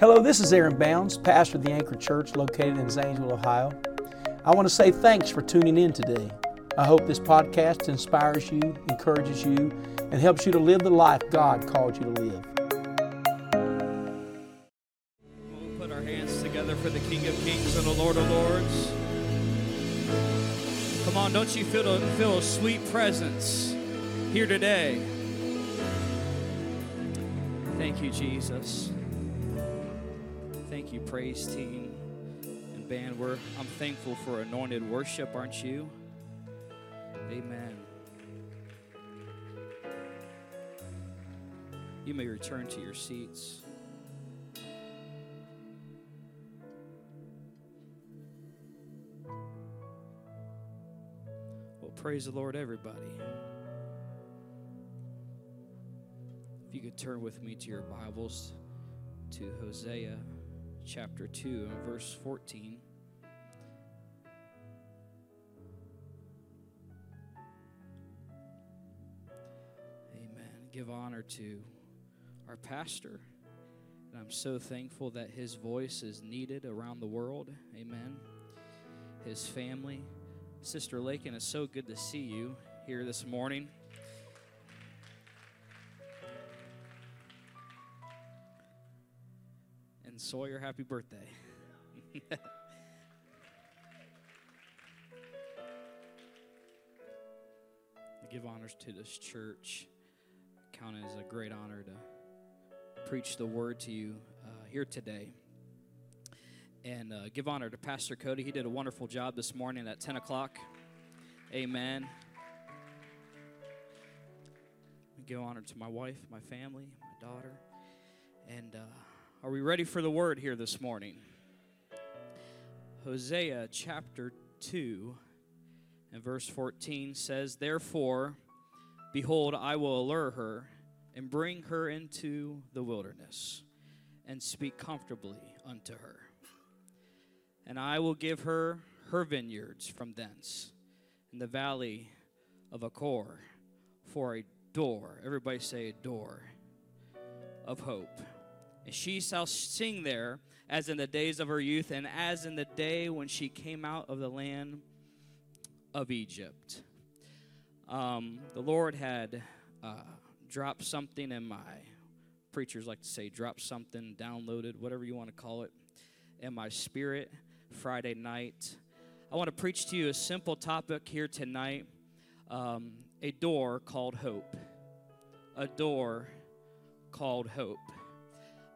Hello, this is Aaron Bounds, pastor of the Anchor Church located in Zanesville, Ohio. I want to say thanks for tuning in today. I hope this podcast inspires you, encourages you, and helps you to live the life God called you to live. We'll put our hands together for the King of Kings and the Lord of Lords. Come on, don't you feel a, feel a sweet presence here today? Thank you, Jesus. Thank you, praise team and band. We're, I'm thankful for anointed worship, aren't you? Amen. You may return to your seats. Well, praise the Lord, everybody. If you could turn with me to your Bibles to Hosea chapter 2 and verse 14. Amen. Give honor to our pastor. And I'm so thankful that his voice is needed around the world. Amen. His family. Sister Lakin, it's so good to see you here this morning. And Sawyer, happy birthday. Give honors to this church. Count it as a great honor to preach the word to you uh, here today. And uh, give honor to Pastor Cody. He did a wonderful job this morning at 10 o'clock. Amen. Give honor to my wife, my family, my daughter. And uh, are we ready for the word here this morning? Hosea chapter 2 and verse 14 says, Therefore, behold, I will allure her and bring her into the wilderness and speak comfortably unto her. And I will give her her vineyards from thence in the valley of Achor for a door. Everybody say a door of hope. And she shall sing there as in the days of her youth and as in the day when she came out of the land of Egypt. Um, the Lord had uh, dropped something in my, preachers like to say, drop something, downloaded, whatever you want to call it, in my spirit Friday night. I want to preach to you a simple topic here tonight um, a door called hope. A door called hope.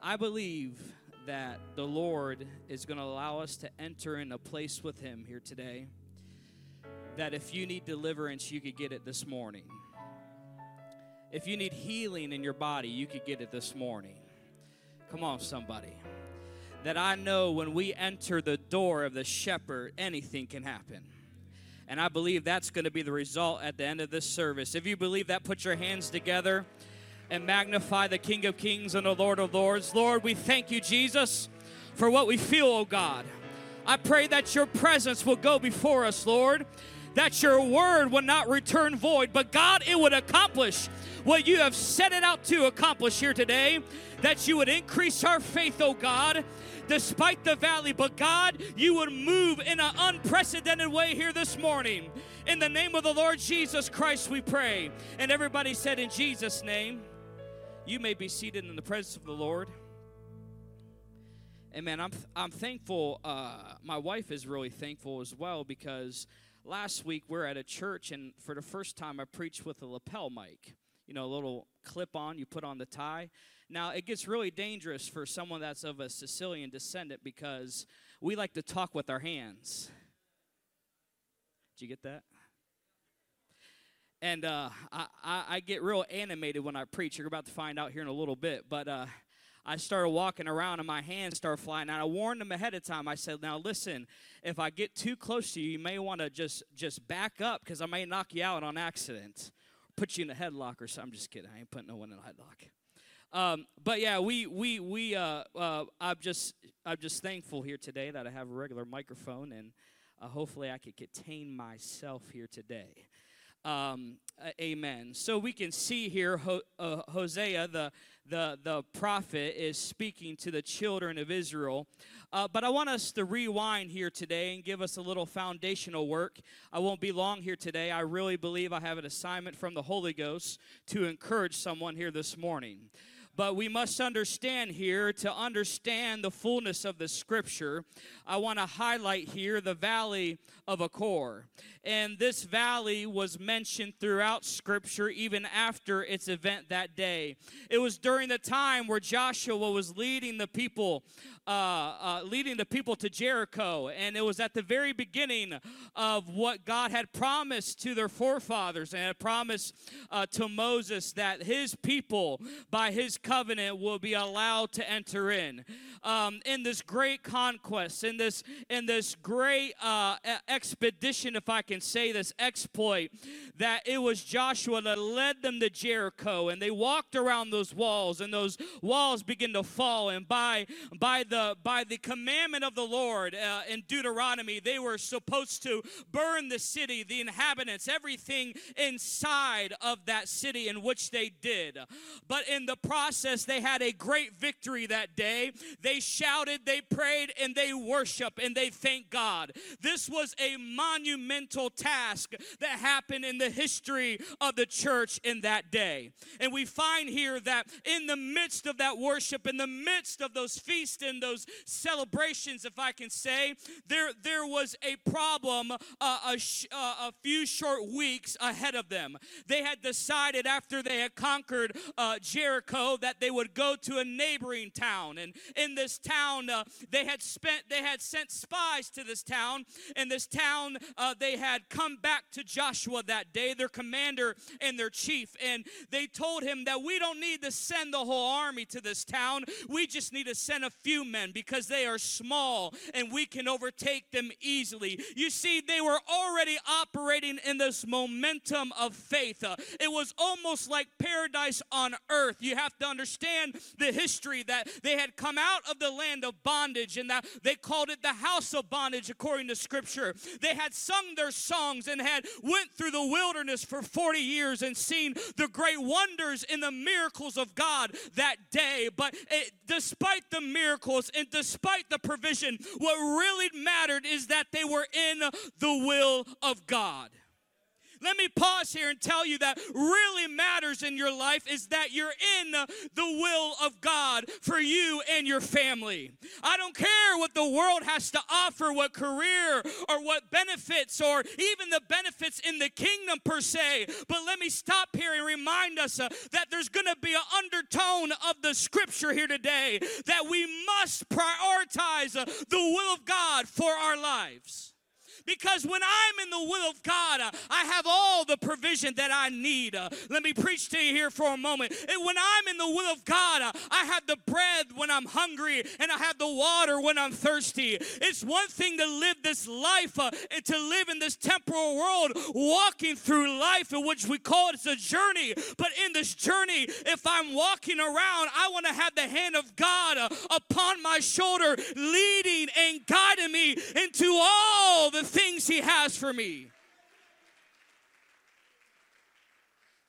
I believe that the Lord is going to allow us to enter in a place with Him here today. That if you need deliverance, you could get it this morning. If you need healing in your body, you could get it this morning. Come on, somebody. That I know when we enter the door of the shepherd, anything can happen. And I believe that's going to be the result at the end of this service. If you believe that, put your hands together and magnify the King of Kings and the Lord of Lords. Lord, we thank you, Jesus, for what we feel, oh God. I pray that your presence will go before us, Lord, that your word will not return void, but God, it would accomplish what you have set it out to accomplish here today, that you would increase our faith, oh God, despite the valley. But God, you would move in an unprecedented way here this morning. In the name of the Lord Jesus Christ, we pray. And everybody said, In Jesus' name, you may be seated in the presence of the Lord. Amen. I'm, I'm thankful. Uh, my wife is really thankful as well because last week we're at a church, and for the first time, I preached with a lapel mic. You know, a little clip on you put on the tie. Now, it gets really dangerous for someone that's of a Sicilian descendant because we like to talk with our hands. Did you get that? And uh, I, I, get real animated when I preach. You're about to find out here in a little bit. But uh, I started walking around and my hands started flying. And I warned them ahead of time. I said, "Now listen, if I get too close to you, you may want to just just back up because I may knock you out on accident, put you in a headlock or something." I'm just kidding. I ain't putting no one in a headlock. Um, but yeah, we we we uh, uh, I'm just I'm just thankful here today that I have a regular microphone and uh, hopefully I could contain myself here today. Um, amen. So we can see here uh, Hosea, the, the, the prophet, is speaking to the children of Israel. Uh, but I want us to rewind here today and give us a little foundational work. I won't be long here today. I really believe I have an assignment from the Holy Ghost to encourage someone here this morning. But we must understand here to understand the fullness of the scripture. I want to highlight here the valley of Achor. And this valley was mentioned throughout scripture even after its event that day. It was during the time where Joshua was leading the people uh, uh, leading the people to Jericho. And it was at the very beginning of what God had promised to their forefathers and had promised uh, to Moses that his people, by his covenant, will be allowed to enter in. Um, in this great conquest, in this in this great uh, expedition, if I can say this exploit, that it was Joshua that led them to Jericho, and they walked around those walls, and those walls begin to fall, and by by the by the commandment of the Lord uh, in Deuteronomy, they were supposed to burn the city, the inhabitants, everything inside of that city, in which they did. But in the process, they had a great victory that day. They shouted, they prayed, and they worshiped, and they thanked God. This was a monumental task that happened in the history of the church in that day. And we find here that in the midst of that worship, in the midst of those feasts and those celebrations, if I can say, there, there was a problem uh, a, sh- uh, a, few short weeks ahead of them. They had decided after they had conquered uh, Jericho that they would go to a neighboring town. And in this town, uh, they had spent, they had sent spies to this town. In this town, uh, they had come back to Joshua that day, their commander and their chief, and they told him that we don't need to send the whole army to this town. We just need to send a few men because they are small and we can overtake them easily. You see, they were already operating in this momentum of faith. Uh, it was almost like paradise on earth. You have to understand the history that they had come out of the land of bondage and that they called it the house of bondage according to scripture. They had sung their songs and had went through the wilderness for 40 years and seen the great wonders and the miracles of God that day. But it, despite the miracles and despite the provision, what really mattered is that they were in the will of God. Let me pause here and tell you that really matters in your life is that you're in the will of God for you and your family. I don't care what the world has to offer, what career or what benefits or even the benefits in the kingdom per se. But let me stop here and remind us uh, that there's going to be an undertone of the scripture here today that we must prioritize uh, the will of God for our lives. Because when I'm in the will of God, uh, I have all the provision that I need. Uh, let me preach to you here for a moment. When I'm in the will of God, uh, I have the bread when I'm hungry and I have the water when I'm thirsty. It's one thing to live this life and to live in this temporal world, walking through life, in which we call it a journey. But in this journey, if I'm walking around, I want to have the hand of God upon my shoulder, leading and guiding me into all the things He has for me.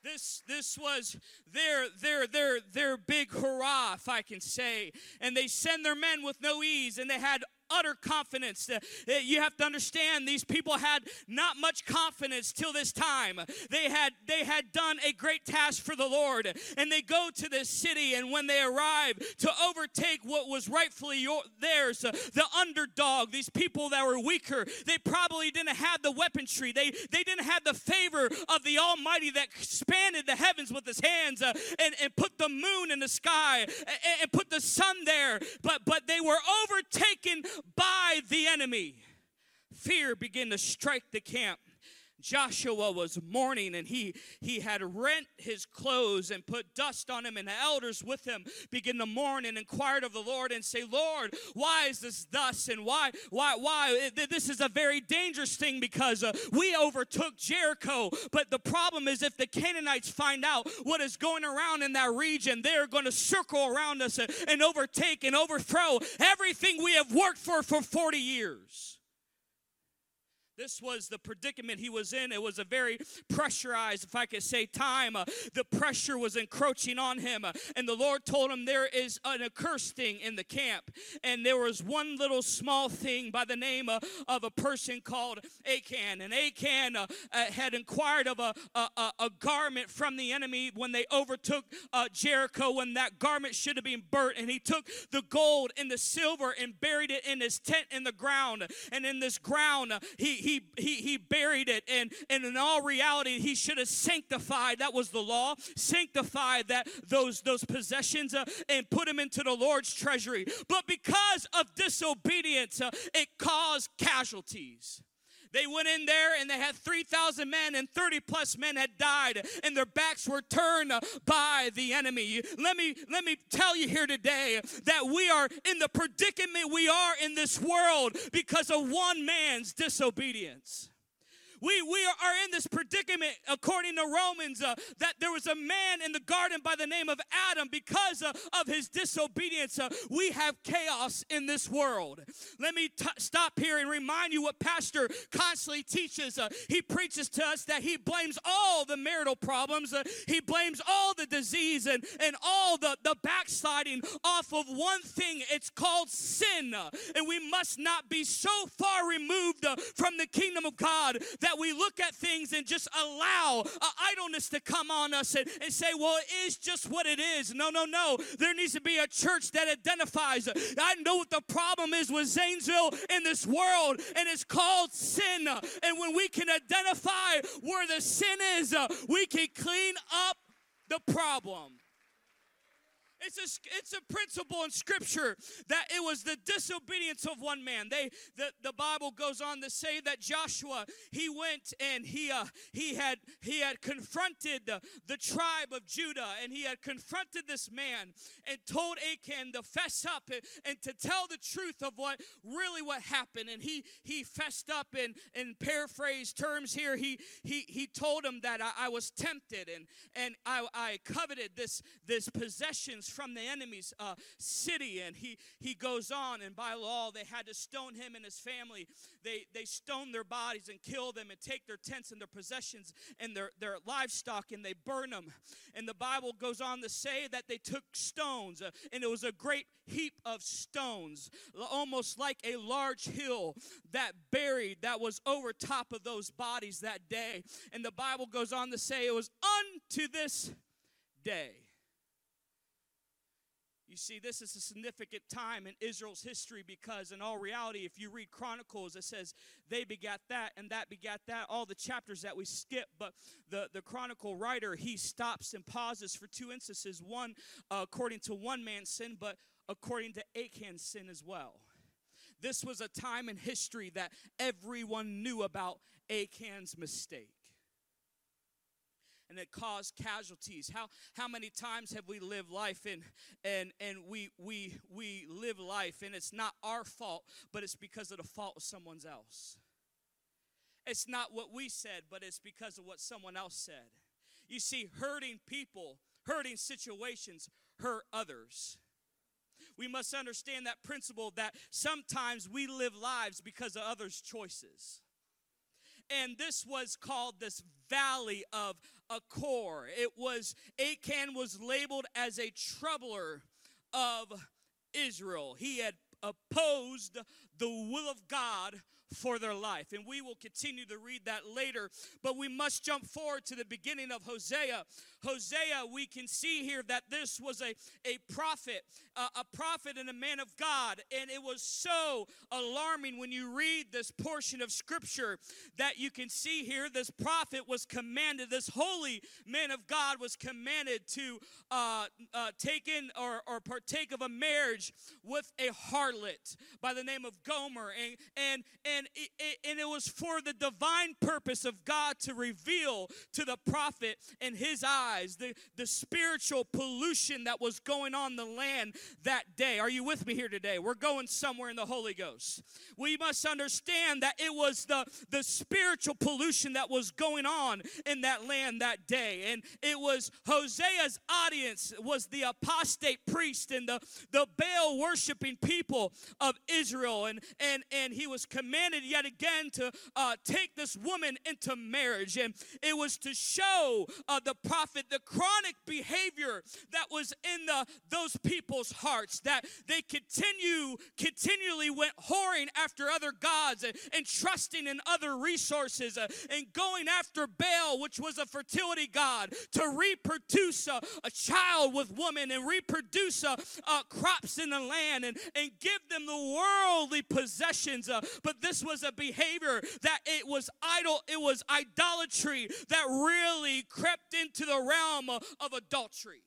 This, this was their, their, their, their big hurrah, if I can say. And they send their men with no ease, and they had utter confidence. Uh, you have to understand these people had not much confidence till this time. They had they had done a great task for the Lord, and they go to this city, and when they arrive to overtake what was rightfully your, theirs, uh, the underdog, these people that were weaker, they probably didn't have the weaponry. They they didn't have the favor of the Almighty that expanded the heavens with His hands uh, and and put the moon in the sky and, and put the sun there. But but they were overtaken by the enemy. Fear began to strike the camp. Joshua was mourning and he, he had rent his clothes and put dust on him, and the elders with him began to mourn and inquired of the Lord and say, Lord, why is this thus? And why, why, why? This is a very dangerous thing because uh, we overtook Jericho. But the problem is, if the Canaanites find out what is going around in that region, they're going to circle around us and overtake and overthrow everything we have worked for for 40 years. This was the predicament he was in. It was a very pressurized, if I could say, time. Uh, the pressure was encroaching on him. Uh, and the Lord told him there is an accursed thing in the camp. And there was one little small thing by the name uh, of a person called Achan. And Achan had inquired of a, a, a, garment from the enemy when they overtook Jericho, when that garment should have been burnt. And he took the gold and the silver and buried it in his tent in the ground. And in this ground, he he he he buried it and and in all reality he should have sanctified that was the law sanctified that those those possessions uh, and put them into the Lord's treasury. But because of disobedience uh, it caused casualties they went in there and they had 3,000 men, and 30 plus men had died, and their backs were turned by the enemy. Let me, let me tell you here today that we are in the predicament we are in this world because of one man's disobedience. We, we are in this predicament, according to Romans, uh, that there was a man in the garden by the name of Adam. Because uh, of his disobedience, uh, we have chaos in this world. Let me t- stop here and remind you what Pastor constantly teaches. Uh, he preaches to us that he blames all the marital problems, uh, he blames all the disease and, and all the, the backsliding off of one thing. It's called sin. and we must not be so far removed uh, from the kingdom of God that that we look at things and just allow uh, idleness to come on us and, and say, well, it is just what it is. No, no, no. There needs to be a church that identifies. I know what the problem is with Zanesville in this world, and it's called sin. And when we can identify where the sin is, we can clean up the problem. It's a, it's a principle in Scripture that it was the disobedience of one man. They the, the Bible goes on to say that Joshua he went and he uh, he had he had confronted the, the tribe of Judah and he had confronted this man and told Achan to fess up and, and to tell the truth of what really what happened. And he he fessed up in in paraphrase terms here. He he he told him that I, I was tempted and and I, I coveted this this possessions from the enemy's uh, city. And he, he goes on, and by law, they had to stone him and his family. They, they stone their bodies and kill them and take their tents and their possessions and their, their livestock and they burn them. And the Bible goes on to say that they took stones, uh, and it was a great heap of stones, almost like a large hill that buried, that was over top of those bodies that day. And the Bible goes on to say it was unto this day. You see, this is a significant time in Israel's history because, in all reality, if you read Chronicles, it says they begat that and that begat that, all the chapters that we skip. But the, the Chronicle writer, he stops and pauses for two instances one uh, according to one man's sin, but according to Achan's sin as well. This was a time in history that everyone knew about Achan's mistake and it caused casualties. How how many times have we lived life and and and we we we live life and it's not our fault, but it's because of the fault of someone else. It's not what we said, but it's because of what someone else said. You see, hurting people, hurting situations hurt others. We must understand that principle that sometimes we live lives because of others' choices and this was called this valley of Achor. It was Achan was labeled as a troubler of Israel. He had opposed the will of God for their life. And we will continue to read that later, but we must jump forward to the beginning of Hosea. Hosea, we can see here that this was a, a prophet, a prophet and a man of God. And it was so alarming when you read this portion of scripture that you can see here this prophet was commanded, this holy man of God was commanded to uh, uh, take in or, or partake of a marriage with a harlot by the name of Gomer. And, and, and, it, and it was for the divine purpose of God to reveal to the prophet in his eyes the, the spiritual pollution that was going on the land that day. Are you with me here today? We're going somewhere in the Holy Ghost. We must understand that it was the, the spiritual pollution that was going on in that land that day. And it was Hosea's audience was the apostate priest and the, the Baal worshiping people of Israel. And, and, and he was commanded yet again to uh, take this woman into marriage. And it was to show uh, the prophet the chronic behavior that was in the, those people's hearts, that they continue, continually went whoring after other gods and, and trusting in other resources uh, and going after Baal, which was a fertility god, to reproduce uh, a child with woman and reproduce uh, crops in the land and, and give them the worldly possessions. Uh, but this was a behavior that it was idol, it was idolatry that really crept into the realm of, adultery.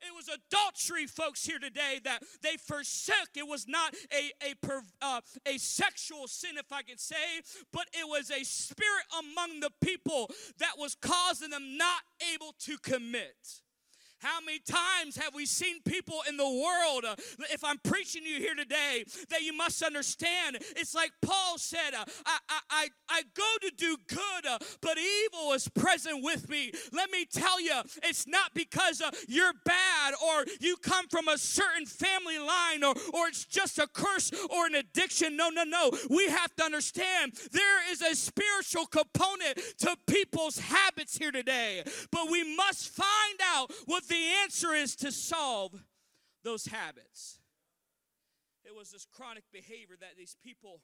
It was adultery, folks, here today that they forsook. It was not a, a, uh, a sexual sin, if I can say, but it was a spirit among the people that was causing them not able to commit. How many times have we seen people in the world? Uh, if I'm preaching to you here today, that you must understand, it's like Paul said, uh, I, I, I go to do good, uh, but evil is present with me. Let me tell you, it's not because you're bad or you come from a certain family line or, or it's just a curse or an addiction. No, no, no. We have to understand there is a spiritual component to people's habits here today, but we must find out what the answer is to solve those habits. It was this chronic behavior that these people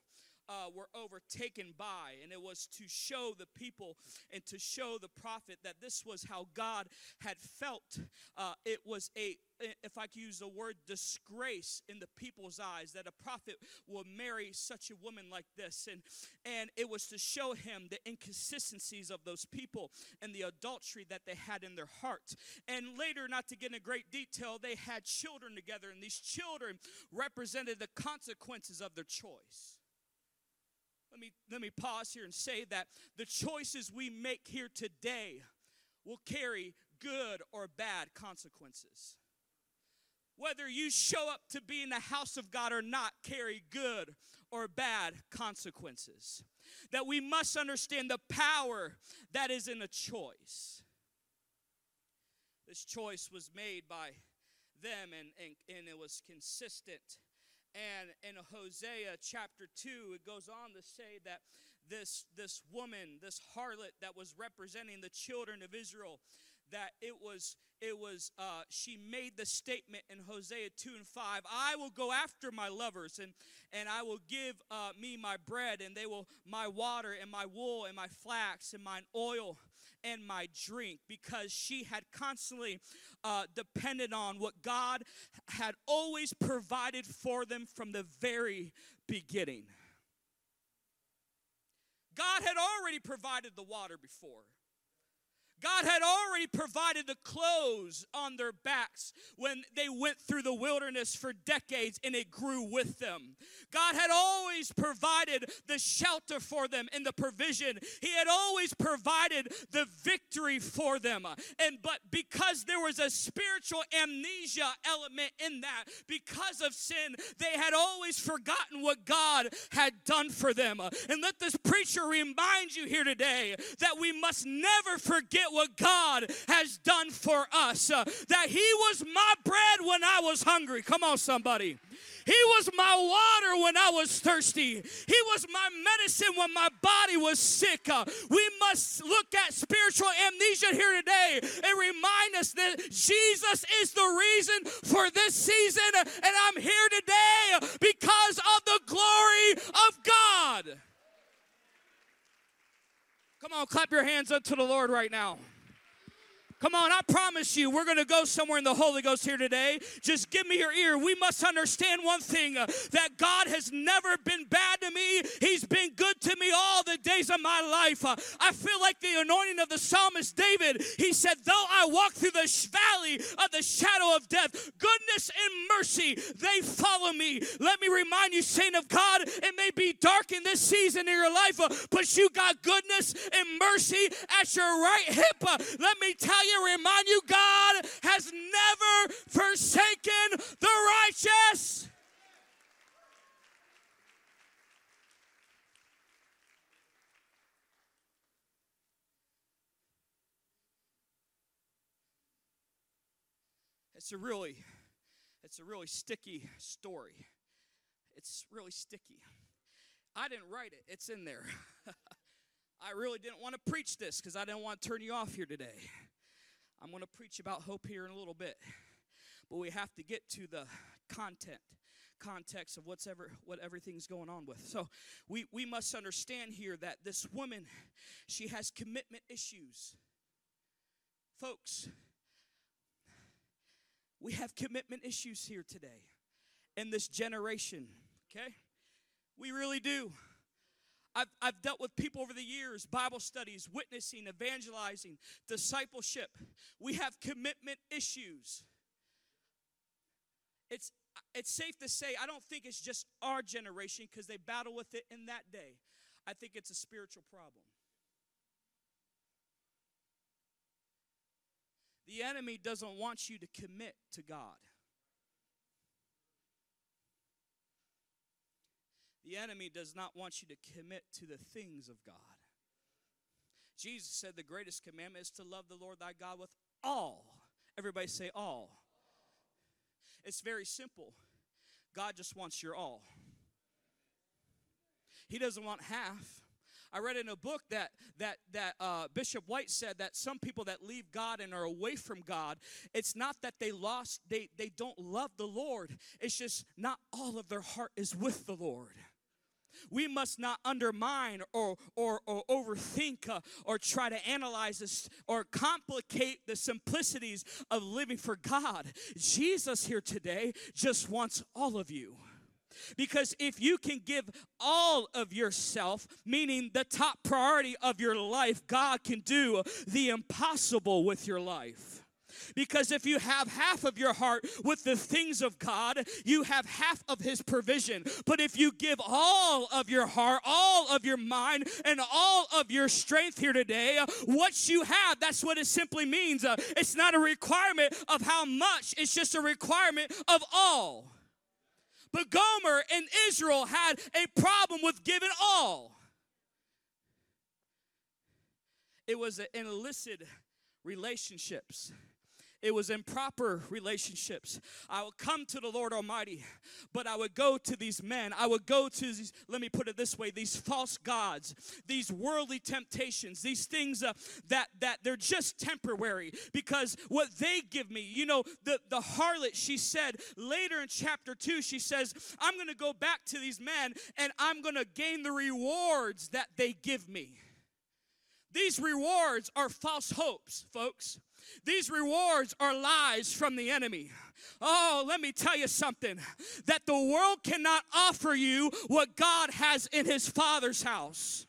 uh, were overtaken by. And it was to show the people and to show the prophet that this was how God had felt. Uh, it was a, if I could use the word disgrace in the people's eyes, that a prophet will marry such a woman like this. And, and it was to show him the inconsistencies of those people and the adultery that they had in their heart. And later, not to get into great detail, they had children together, and these children represented the consequences of their choice. Let me, let me pause here and say that the choices we make here today will carry good or bad consequences. Whether you show up to be in the house of God or not, carry good or bad consequences. That we must understand the power that is in a choice. This choice was made by them and, and, and it was consistent and in Hosea chapter 2, it goes on to say that this, this woman, this harlot that was representing the children of Israel, that it was it was uh, she made the statement in hosea 2 and 5 i will go after my lovers and and i will give uh, me my bread and they will my water and my wool and my flax and mine oil and my drink because she had constantly uh, depended on what God had always provided for them from the very beginning. God had already provided the water before. God had already provided the clothes on their backs when they went through the wilderness for decades and it grew with them. God had always provided the shelter for them and the provision. He had always provided the victory for them. And but because there was a spiritual amnesia element in that, because of sin, they had always forgotten what God had done for them. And let this preacher remind you here today that we must never forget what God has done for us. Uh, that He was my bread when I was hungry. Come on, somebody. He was my water when I was thirsty. He was my medicine when my body was sick. Uh, we must look at spiritual amnesia here today and remind us that Jesus is the reason for this season, and I'm here today because of the glory of God. Come on, clap your hands up to the Lord right now. Come on, I promise you, we're going to go somewhere in the Holy Ghost here today. Just give me your ear. We must understand one thing uh, that God has never been bad to me, He's been good to me all the days of my life. Uh, I feel like the anointing of the psalmist David. He said, Though I walk through the valley of the shadow of death, goodness and mercy, they follow me. Let me remind you, saint of God, it may be dark in this season in your life, uh, but you got goodness and mercy at your right hip. Let me tell you remind you, God has never forsaken the righteous. It's a really, it's a really sticky story. It's really sticky. I didn't write it, it's in there. I really didn't want to preach this because I didn't want to turn you off here today. I'm going to preach about hope here in a little bit. But we have to get to the content context of what's ever what everything's going on with. So we we must understand here that this woman she has commitment issues. Folks, we have commitment issues here today in this generation, okay? We really do. I've, I've dealt with people over the years, Bible studies, witnessing, evangelizing, discipleship. We have commitment issues. It's, it's safe to say, I don't think it's just our generation because they battle with it in that day. I think it's a spiritual problem. The enemy doesn't want you to commit to God. The enemy does not want you to commit to the things of God. Jesus said the greatest commandment is to love the Lord thy God with all. Everybody say all. It's very simple. God just wants your all. He doesn't want half. I read in a book that that that uh, Bishop White said that some people that leave God and are away from God, it's not that they lost, they they don't love the Lord. It's just not all of their heart is with the Lord. We must not undermine or, or, or overthink uh, or try to analyze this or complicate the simplicities of living for God. Jesus here today just wants all of you. Because if you can give all of yourself, meaning the top priority of your life, God can do the impossible with your life. Because if you have half of your heart with the things of God, you have half of His provision. But if you give all of your heart, all of your mind, and all of your strength here today, what you have, that's what it simply means. Uh, it's not a requirement of how much, it's just a requirement of all. But Gomer and Israel had a problem with giving all. It was an illicit relationships. It was improper relationships. I would come to the Lord Almighty, but I would go to these men. I would go to these, let me put it this way, these false gods, these worldly temptations, these things uh, that, that they're just temporary because what they give me, you know, the, the harlot, she said later in chapter 2, she says, I'm going to go back to these men and I'm going to gain the rewards that they give me. These rewards are false hopes, folks. These rewards are lies from the enemy. Oh, let me tell you something that the world cannot offer you what God has in his Father's house.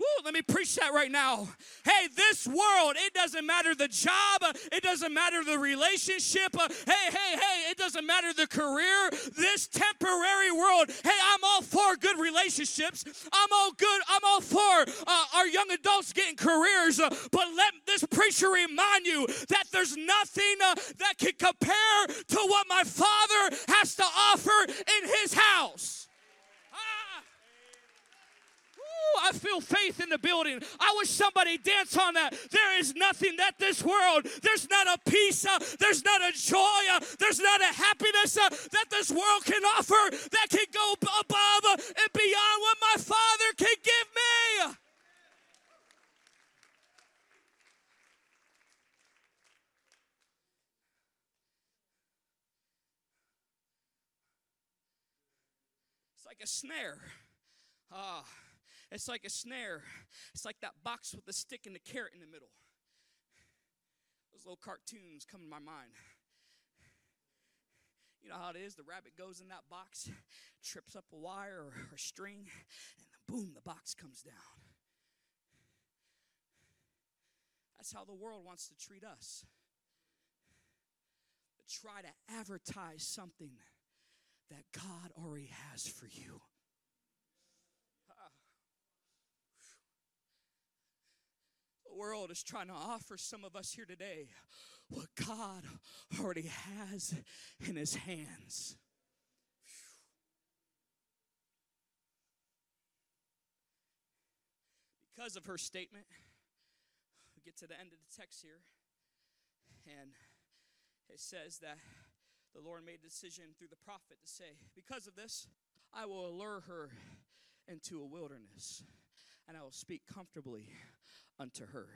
Woo, let me preach that right now. Hey, this world, it doesn't matter the job, it doesn't matter the relationship. Hey, hey, hey, it doesn't matter the career. This temporary world, hey, I'm all for good relationships. I'm all good. I'm all for uh, our young adults getting careers. Uh, but let this preacher remind you that there's nothing uh, that can compare to what my Father has to offer in His house. I feel faith in the building. I wish somebody dance on that. There is nothing that this world, there's not a peace, uh, there's not a joy, uh, there's not a happiness uh, that this world can offer that can go above and beyond what my Father can give me. It's like a snare. Ah. It's like a snare. It's like that box with the stick and the carrot in the middle. Those little cartoons come to my mind. You know how it is? The rabbit goes in that box, trips up a wire or, a string, and boom, the box comes down. That's how the world wants to treat us. To try to advertise something that God already has for you. World is trying to offer some of us here today what God already has in his hands. Because of her statement, we get to the end of the text here, and it says that the Lord made a decision through the prophet to say, Because of this, I will allure her into a wilderness, and I will speak comfortably unto her.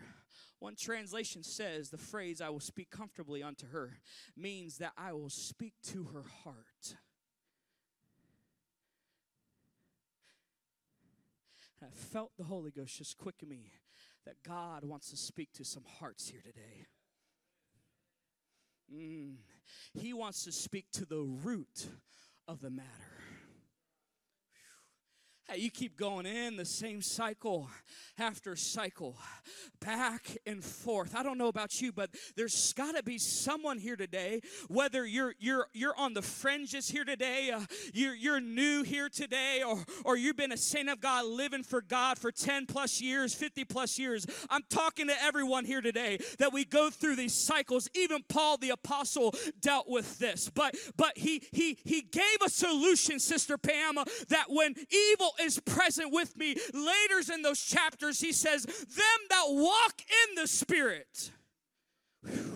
One translation says the phrase, I will speak comfortably unto her, means that I will speak to her heart. And I felt the Holy Ghost just quicken me that God wants to speak to some hearts here today. Mm. He wants to speak to the root of the matter. You keep going in the same cycle after cycle, back and forth. I don't know about you, but there's got to be someone here today. Whether you're you're you're on the fringes here today, uh, you're you're new here today, or or you've been a saint of God living for God for 10 plus years, 50 plus years. I'm talking to everyone here today that we go through these cycles. Even Paul the apostle dealt with this, but but he he he gave a solution, Sister Pam, that when evil is present with me. Later in those chapters, he says, Them that walk in the Spirit. Whew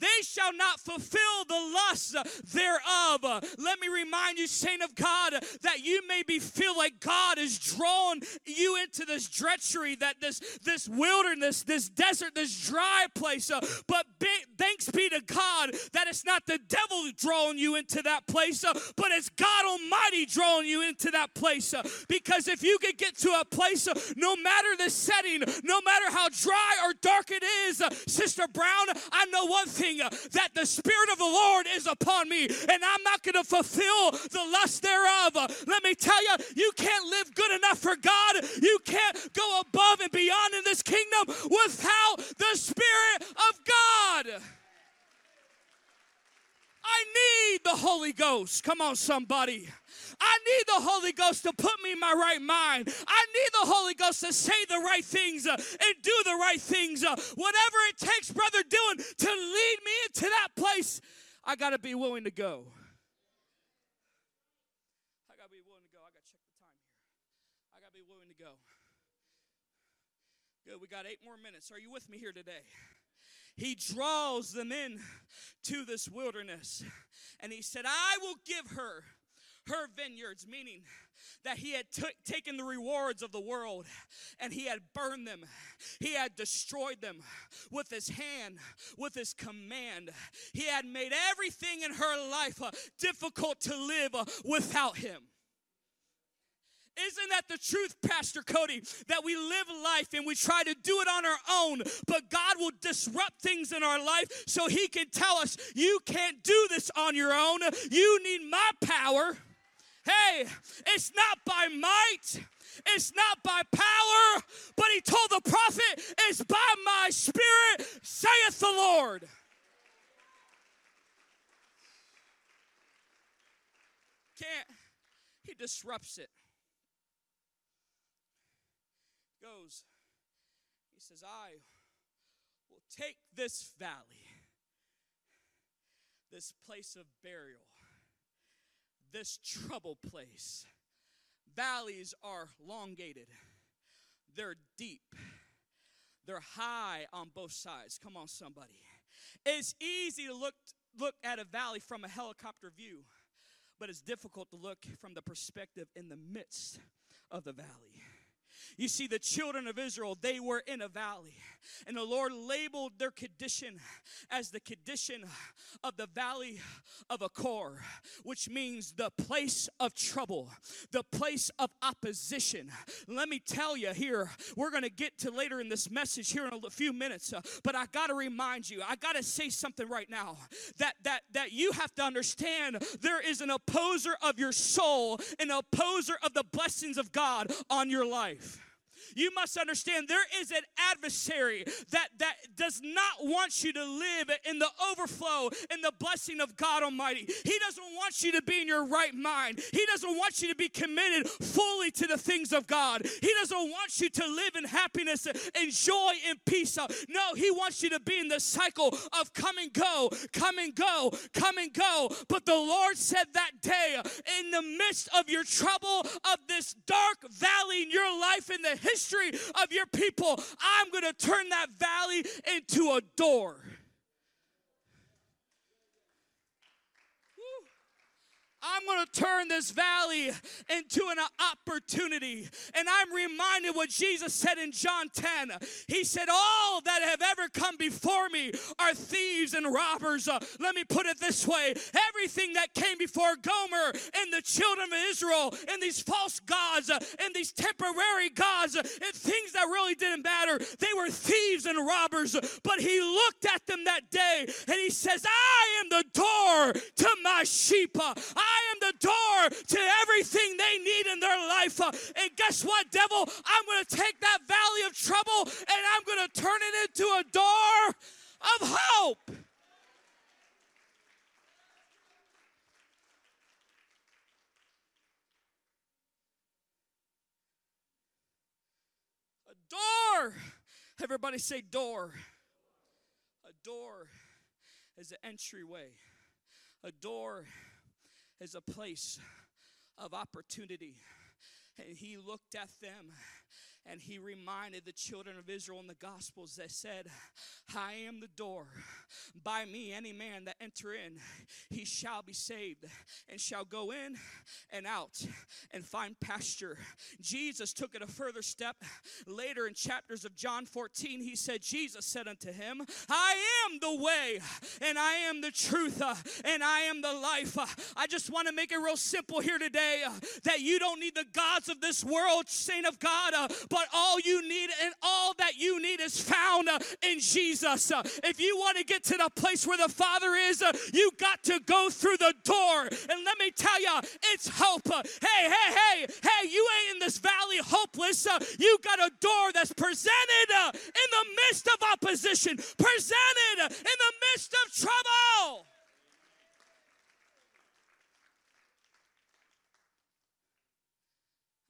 they shall not fulfill the lust thereof. Let me remind you, saint of God, that you maybe feel like God is drawing you into this treachery, that this this wilderness, this desert, this dry place. Uh, but be, thanks be to God that it's not the devil drawing you into that place, uh, but it's God Almighty drawing you into that place. Uh, because if you could get to a place, no matter the setting, no matter how dry or dark it is, Sister Brown, I know one thing that the Spirit of the Lord is upon me and I'm not going to fulfill the lust thereof. Let me tell you, you can't live good enough for God. You can't go above and beyond in this kingdom without the Spirit of God. I need the Holy Ghost. Come on, somebody. I need the Holy Ghost to put me in my right mind. I need the Holy Ghost to say the right things uh, and do the right things. Uh, whatever it takes, Brother Dylan, to lead me into that place, I got to be willing to go. I got to be willing to go. I got to check the time here. I got to be willing to go. Good. We got eight more minutes. Are you with me here today? he draws them in to this wilderness. And he said, I will give her her vineyards, meaning that he had t- taken the rewards of the world and he had burned them. He had destroyed them with his hand, with his command. He had made everything in her life uh, difficult to live uh, without him. Isn't that the truth, Pastor Cody? That we live life and we try to do it on our own, but God will disrupt things in our life so He can tell us, You can't do this on your own. You need my power. Hey, it's not by might, it's not by power, but he told the prophet, It's by my spirit, saith the Lord. Can't, he disrupts it. Goes, he says, I will take this valley, this place of burial this trouble place. Valleys are elongated, they're deep, they're high on both sides. Come on, somebody. It's easy to look, look at a valley from a helicopter view, but it's difficult to look from the perspective in the midst of the valley. You see, the children of Israel, they were in a valley. And the Lord labeled their condition as the condition of the valley of Achor, which means the place of trouble, the place of opposition. Let me tell you here, we're going to get to later in this message here in a few minutes, uh, but I got to remind you, I got to say something right now that, that, that you have to understand there is an opposer of your soul, an opposer of the blessings of God on your life you must understand there is an adversary that, that does not want you to live in the overflow and the blessing of God Almighty. He doesn't want you to be in your right mind. He doesn't want you to be committed fully to the things of God. He doesn't want you to live in happiness and joy and peace. No, He wants you to be in the cycle of come and go, come and go, come and go. But the Lord said that day, in the midst of your trouble, of this dark valley in your life, in the history history of your people, I'm going to turn that valley into a door. I'm going to turn this valley into an opportunity. And I'm reminded what Jesus said in John 10. He said, All that have ever come before me are thieves and robbers. Uh, let me put it this way everything that came before Gomer and the children of Israel and these false gods uh, and these temporary gods uh, and things that really didn't matter, they were thieves and robbers. But he looked at them that day and he says, I am the door to my sheep. I am door to everything they need in their life. Uh, and guess what, devil? I'm going to take that valley of trouble and I'm going to turn it into a door of hope. A door. Everybody say door. A door is an entryway. A door is a place of opportunity. And he looked at them and he reminded the children of Israel in the Gospels that said, I am the door. By me, any man that enter in, he shall be saved and shall go in and out and find pasture. Jesus took it a further step. Later in chapters of John 14, he said, Jesus said unto him, I am the way and I am the truth uh, and I am the life. Uh, I just want to make it real simple here today uh, that you don't need the gods of this world, saint of God, but but all you need and all that you need is found uh, in Jesus. Uh, if you want to get to the place where the Father is, uh, you got to go through the door. And let me tell you, it's hope. Hey, hey, hey, hey, you ain't in this valley hopeless. You got a door that's presented in the midst of opposition, presented in the midst of trouble.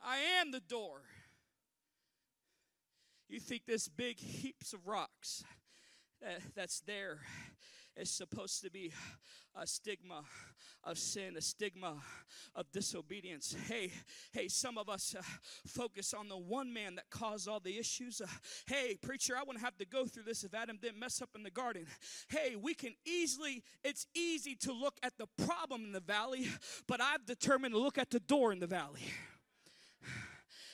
I am the door. You think this big heaps of rocks that, that's there is supposed to be a stigma of sin, a stigma of disobedience. Hey, hey, some of us uh, focus on the one man that caused all the issues. Uh, hey, preacher, I wouldn't have to go through this if Adam didn't mess up in the garden. Hey, we can easily, it's easy to look at the problem in the valley, but I've determined to look at the door in the valley.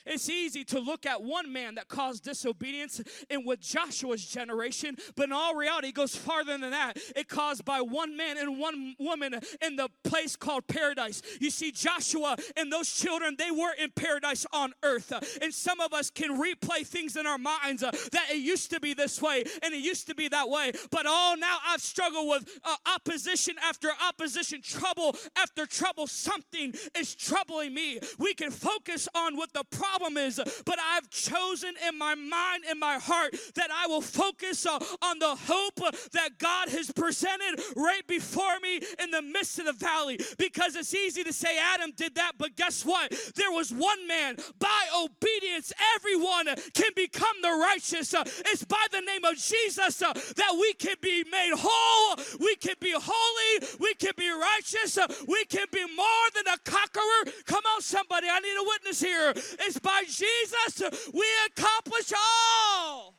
It's easy to look at one man that caused disobedience in with Joshua's generation, but in all reality, it goes farther than that. It caused by one man and one woman in the place called paradise. You see, Joshua and those children, they were in paradise on earth. And some of us can replay things in our minds uh, that it used to be this way and it used to be that way. But all now I've struggled with uh, opposition after opposition, trouble after trouble. Something is troubling me. We can focus on what the problem problem is. But I've chosen in my mind, in my heart, that I will focus uh, on the hope that God has presented right before me in the midst of the valley. Because it's easy to say Adam did that, but guess what? There was one man. By obedience, everyone can become the righteous. Uh, it's by the name of Jesus uh, that we can be made whole, we can be holy, we can be righteous, we can be more than a conqueror. Come on, somebody, I need a witness here. It's by Jesus, we accomplish all.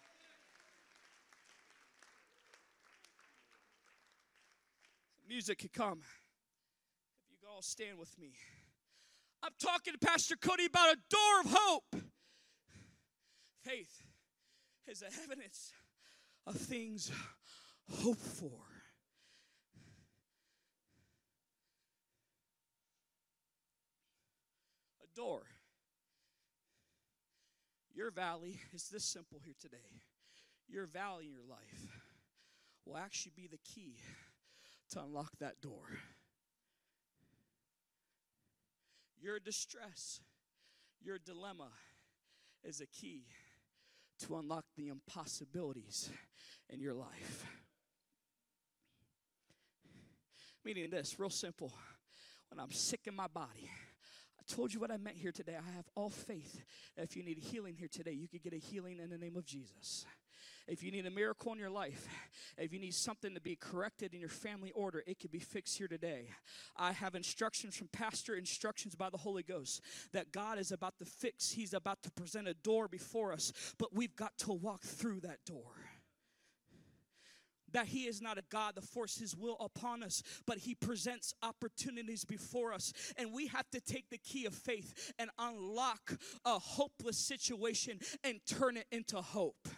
Music could come. If you all stand with me. I'm talking to Pastor Cody about a door of hope. Faith is the evidence of things hoped for. A door your valley is this simple here today. Your valley in your life will actually be the key to unlock that door. Your distress, your dilemma is a key to unlock the impossibilities in your life. Meaning this, real simple. When I'm sick in my body, told you what I meant here today. I have all faith that if you need healing here today, you could get a healing in the name of Jesus. If you need a miracle in your life, if you need something to be corrected in your family order, it can be fixed here today. I have instructions from Pastor, instructions by the Holy Ghost that God is about to fix. He's about to present a door before us, but we've got to walk through that door. That He is not a God to force His will upon us, but He presents opportunities before us. And we have to take the key of faith and unlock a hopeless situation and turn it into hope.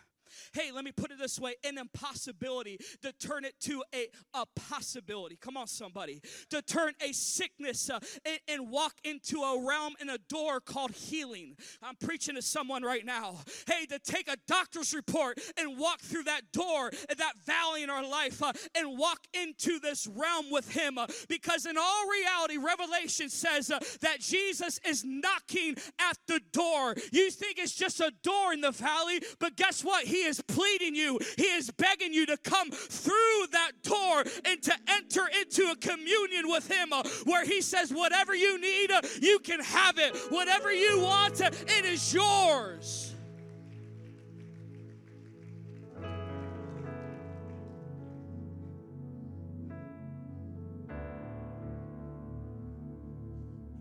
Hey, let me put it this way an impossibility to turn it to a, a possibility. Come on, somebody. To turn a sickness uh, and, and walk into a realm and a door called healing. I'm preaching to someone right now. Hey, to take a doctor's report and walk through that door, that valley in our life, uh, and walk into this realm with Him. Uh, because in all reality, Revelation says uh, that Jesus is knocking at the door. You think it's just a door in the valley, but guess what? He is pleading you, He is begging you to come through that door and to enter into a communion with Him uh, where He says, Whatever you need, uh, you can have it. Whatever you want, uh, it is yours.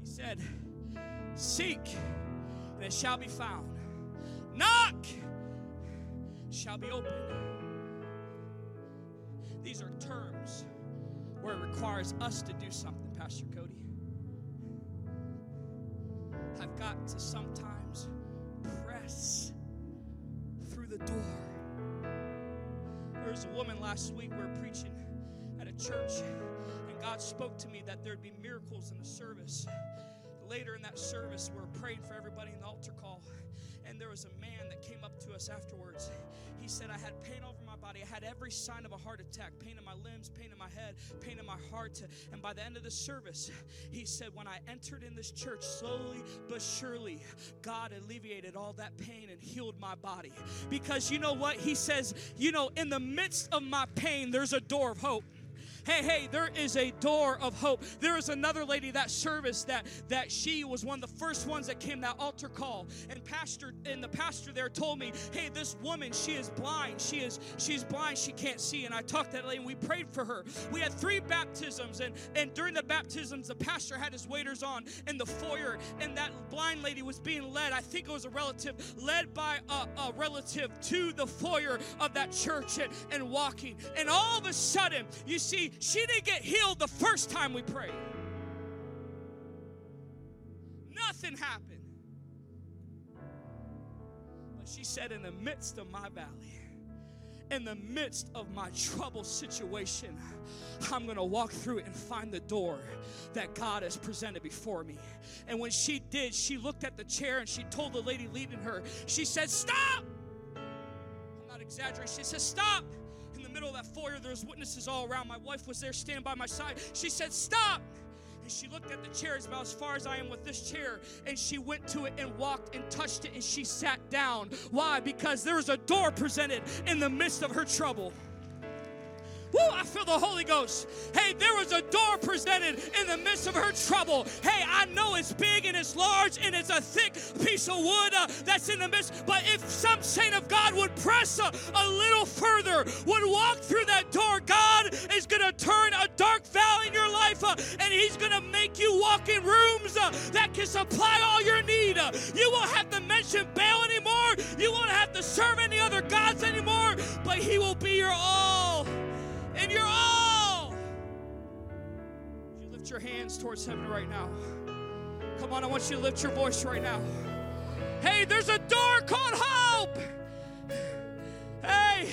He said, Seek, and it shall be found. Knock shall be open. These are terms where it requires us to do something, Pastor Cody. I've got to sometimes press through the door. There was a woman last week we were preaching at a church, and God spoke to me that there'd be miracles in the service. Later in that service, we were praying for everybody in the altar call, and there was a man that came up to us afterwards. He said, I had pain over my body. I had every sign of a heart attack pain in my limbs, pain in my head, pain in my heart. And by the end of the service, he said, When I entered in this church, slowly but surely, God alleviated all that pain and healed my body. Because you know what? He says, You know, in the midst of my pain, there's a door of hope hey, hey, there is a door of hope. There is another lady that service that that she was one of the first ones that came that altar call. And pastor and the pastor there told me, hey, this woman, she is blind. She is she's blind. She can't see. And I talked to that lady and we prayed for her. We had three baptisms, and and during the baptisms, the pastor had his waiters on in the foyer, and that blind lady was being led. I think it was a relative, led by a, a relative to the foyer of that church and, and walking. And all of a sudden, you see, she didn't get healed the first time we prayed. Nothing happened. But she said, in the midst of my valley, in the midst of my trouble situation, I'm going to walk through it and find the door that God has presented before me. And when she did, she looked at the chair and she told the lady leading her, she said, Stop! I'm not exaggerating. She said, Stop! Middle of that foyer, there was witnesses all around. My wife was there standing by my side. She said, Stop! And she looked at the chair, it's about as far as I am with this chair, and she went to it and walked and touched it and she sat down. Why? Because there was a door presented in the midst of her trouble. Woo, I feel the Holy Ghost. Hey, there was a door presented in the midst of her trouble. Hey, I know it's big and it's large and it's a thick piece of wood uh, that's in the midst, but if some saint of God would press uh, a little further, would walk through that door, God is going to turn a dark valley in your life uh, and He's going to make you walk in rooms uh, that can supply all your need. Uh, you won't have to mention Baal anymore. You won't have to serve any other gods anymore, but He will be your all and you're all. You lift your hands towards heaven right now. Come on, I want you to lift your voice right now. Hey, there's a door called hope. Hey,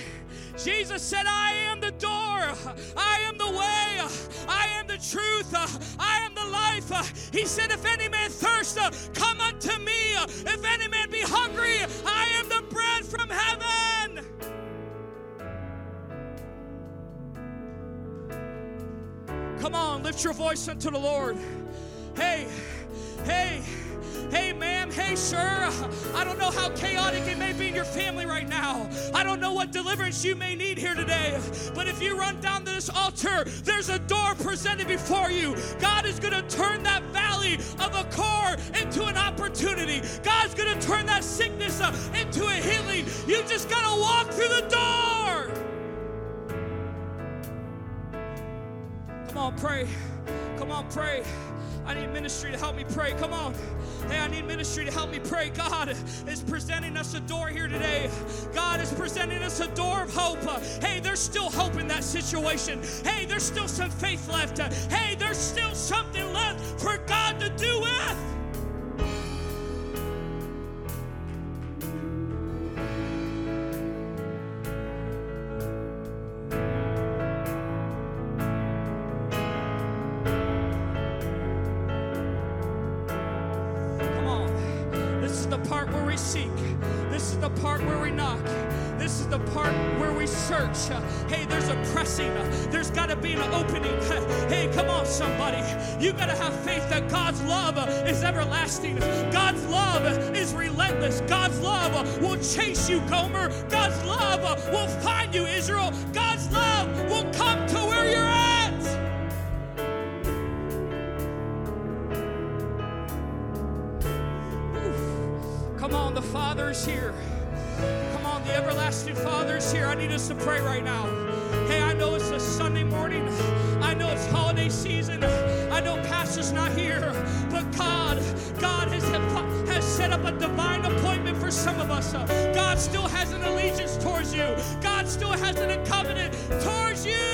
Jesus said, I am the door, I am the way, I am the truth, I am the life. He said, If any man thirst, come unto lift your voice unto the Lord. Hey, hey, hey, ma'am, hey, sir. I don't know how chaotic it may be in your family right now. I don't know what deliverance you may need here today. But if you run down to this altar, there's a door presented before you. God is going to turn that valley of Achor into an opportunity. God's going to turn that sickness uh, into a healing. You just got to walk through the door. Come on, pray. Come on, pray. I need ministry to help me pray. Come on. Hey, I need ministry to help me pray. God is presenting us a door here today. God is presenting us a door of hope. Hey, there's still hope in that situation. Hey, there's still some faith left. Hey, there's still something left for God to do with. Is the part where we seek. This is the part where we knock. This is the part where we search. Hey, there's a pressing. There's got to be an opening. Hey, come on, somebody. You got to have faith that God's love is everlasting. God's love is relentless. God's love will chase you, Gomer. God's love will find you, Israel. God's Father is here. Come on, the everlasting Father is here. I need us to pray right now. Hey, I know it's a Sunday morning. I know it's holiday season. I know Pastor's not here. But God, God has, has set up a divine appointment for some of us. God still has an allegiance towards you. God still has a covenant towards you.